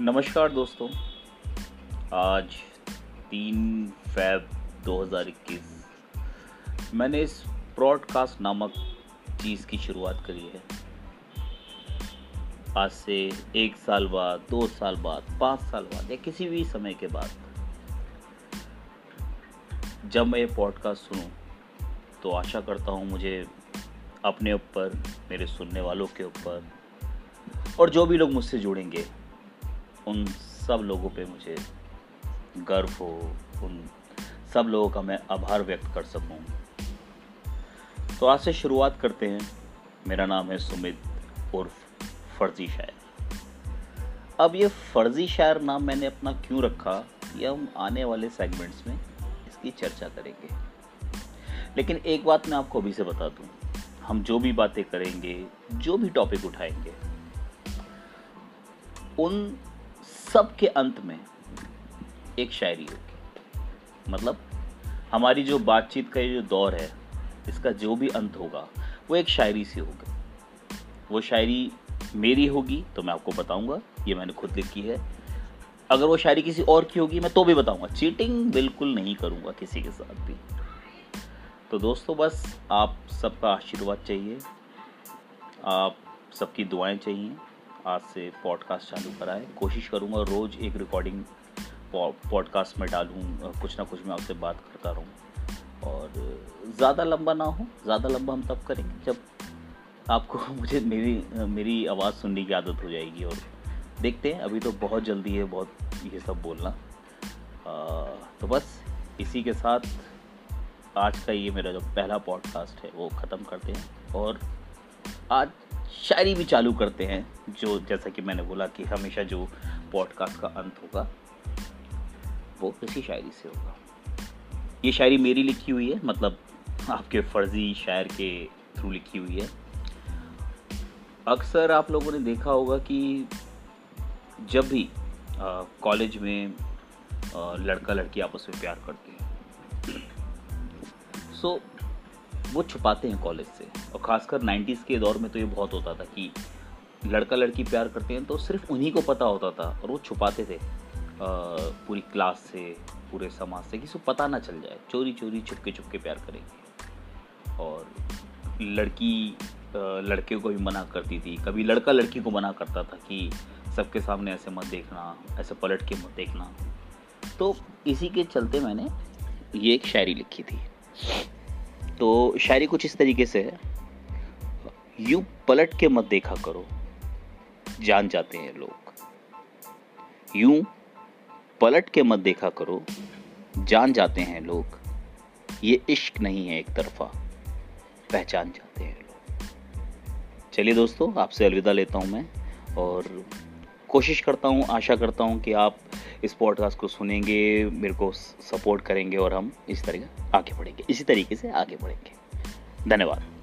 नमस्कार दोस्तों। आज तीन फैब 2021 मैंने इस ब्रॉडकास्ट नामक चीज़ की शुरुआत करी है। आज से एक साल बाद, दो साल बाद, पाँच साल बाद या किसी भी समय के बाद जब मैं ये पॉडकास्ट सुनूं तो आशा करता हूँ मुझे अपने ऊपर, मेरे सुनने वालों के ऊपर और जो भी लोग मुझसे जुड़ेंगे उन सब लोगों पे मुझे गर्व हो, उन सब लोगों का मैं आभार व्यक्त कर सकूँ। तो आज से शुरुआत करते हैं। मेरा नाम है सुमित उर्फ़ फर्जी शायर। अब ये फर्जी शायर नाम मैंने अपना क्यों रखा, ये हम आने वाले सेगमेंट्स में इसकी चर्चा करेंगे। लेकिन एक बात मैं आपको अभी से बता दूँ। हम जो भी बातें करेंगे, जो भी टॉपिक उठाएँगे, उन सब के अंत में एक शायरी होगी। मतलब हमारी जो बातचीत का ये जो दौर है, इसका जो भी अंत होगा, वो एक शायरी से होगा। वो शायरी मेरी होगी तो मैं आपको बताऊँगा, ये मैंने खुद लिखी है। अगर वो शायरी किसी और की होगी, मैं तो भी बताऊँगा। चीटिंग बिल्कुल नहीं करूँगा किसी के साथ भी। तो दोस्तों, बस आप सबका आशीर्वाद चाहिए। आप सबकी दुआएँ चाहिए। आज से पॉडकास्ट चालू कराएँ। कोशिश करूँगा रोज़ एक रिकॉर्डिंग पॉडकास्ट में डालूँ। कुछ ना कुछ मैं आपसे बात करता रहूँ। और ज़्यादा लंबा ना हो ज़्यादा लंबा हम तब करेंगे जब आपको मुझे मेरी मेरी आवाज़ सुनने की आदत हो जाएगी। और देखते हैं अभी तो बहुत जल्दी है बहुत ये सब बोलना। आ, तो बस इसी के साथ आज का ये मेरा जो पहला पॉडकास्ट है वो ख़त्म करते हैं। और आज शायरी भी चालू करते हैं जो जैसा कि मैंने बोला कि हमेशा जो पॉडकास्ट का अंत होगा वो इसी शायरी से होगा। ये शायरी मेरी लिखी हुई है मतलब आपके फर्जी शायर के थ्रू लिखी हुई है। अक्सर आप लोगों ने देखा होगा कि जब भी कॉलेज में आ, लड़का लड़की आपस में प्यार करते हैं। सो so, वो छुपाते हैं कॉलेज से। और ख़ासकर 90s के दौर में तो ये बहुत होता था कि लड़का लड़की प्यार करते हैं तो सिर्फ़ उन्हीं को पता होता था और वो छुपाते थे। पूरी क्लास से, पूरे समाज से, किसी को पता ना चल जाए। चोरी चोरी छुपके छुपके प्यार करेंगे। और लड़की लड़के को भी मना करती थी। कभी लड़का लड़की को मना करता था कि सबके सामने ऐसे मत देखना, ऐसे पलट के मत देखना। तो इसी के चलते मैंने ये एक शायरी लिखी थी। तो शायरी कुछ इस तरीके से है। यूँ पलट के मत देखा करो। जान जाते हैं लोग। यूँ पलट के मत देखा करो। जान जाते हैं लोग। ये इश्क नहीं है एक तरफा। पहचान जाते हैं लोग। चलिए दोस्तों, आपसे अलविदा लेता हूँ मैं और कोशिश करता हूँ, आशा करता हूँ कि आप इस पॉडकास्ट को सुनेंगे, मेरे को सपोर्ट करेंगे और हम इस तरह आगे बढ़ेंगे, इसी तरीके से आगे बढ़ेंगे। धन्यवाद।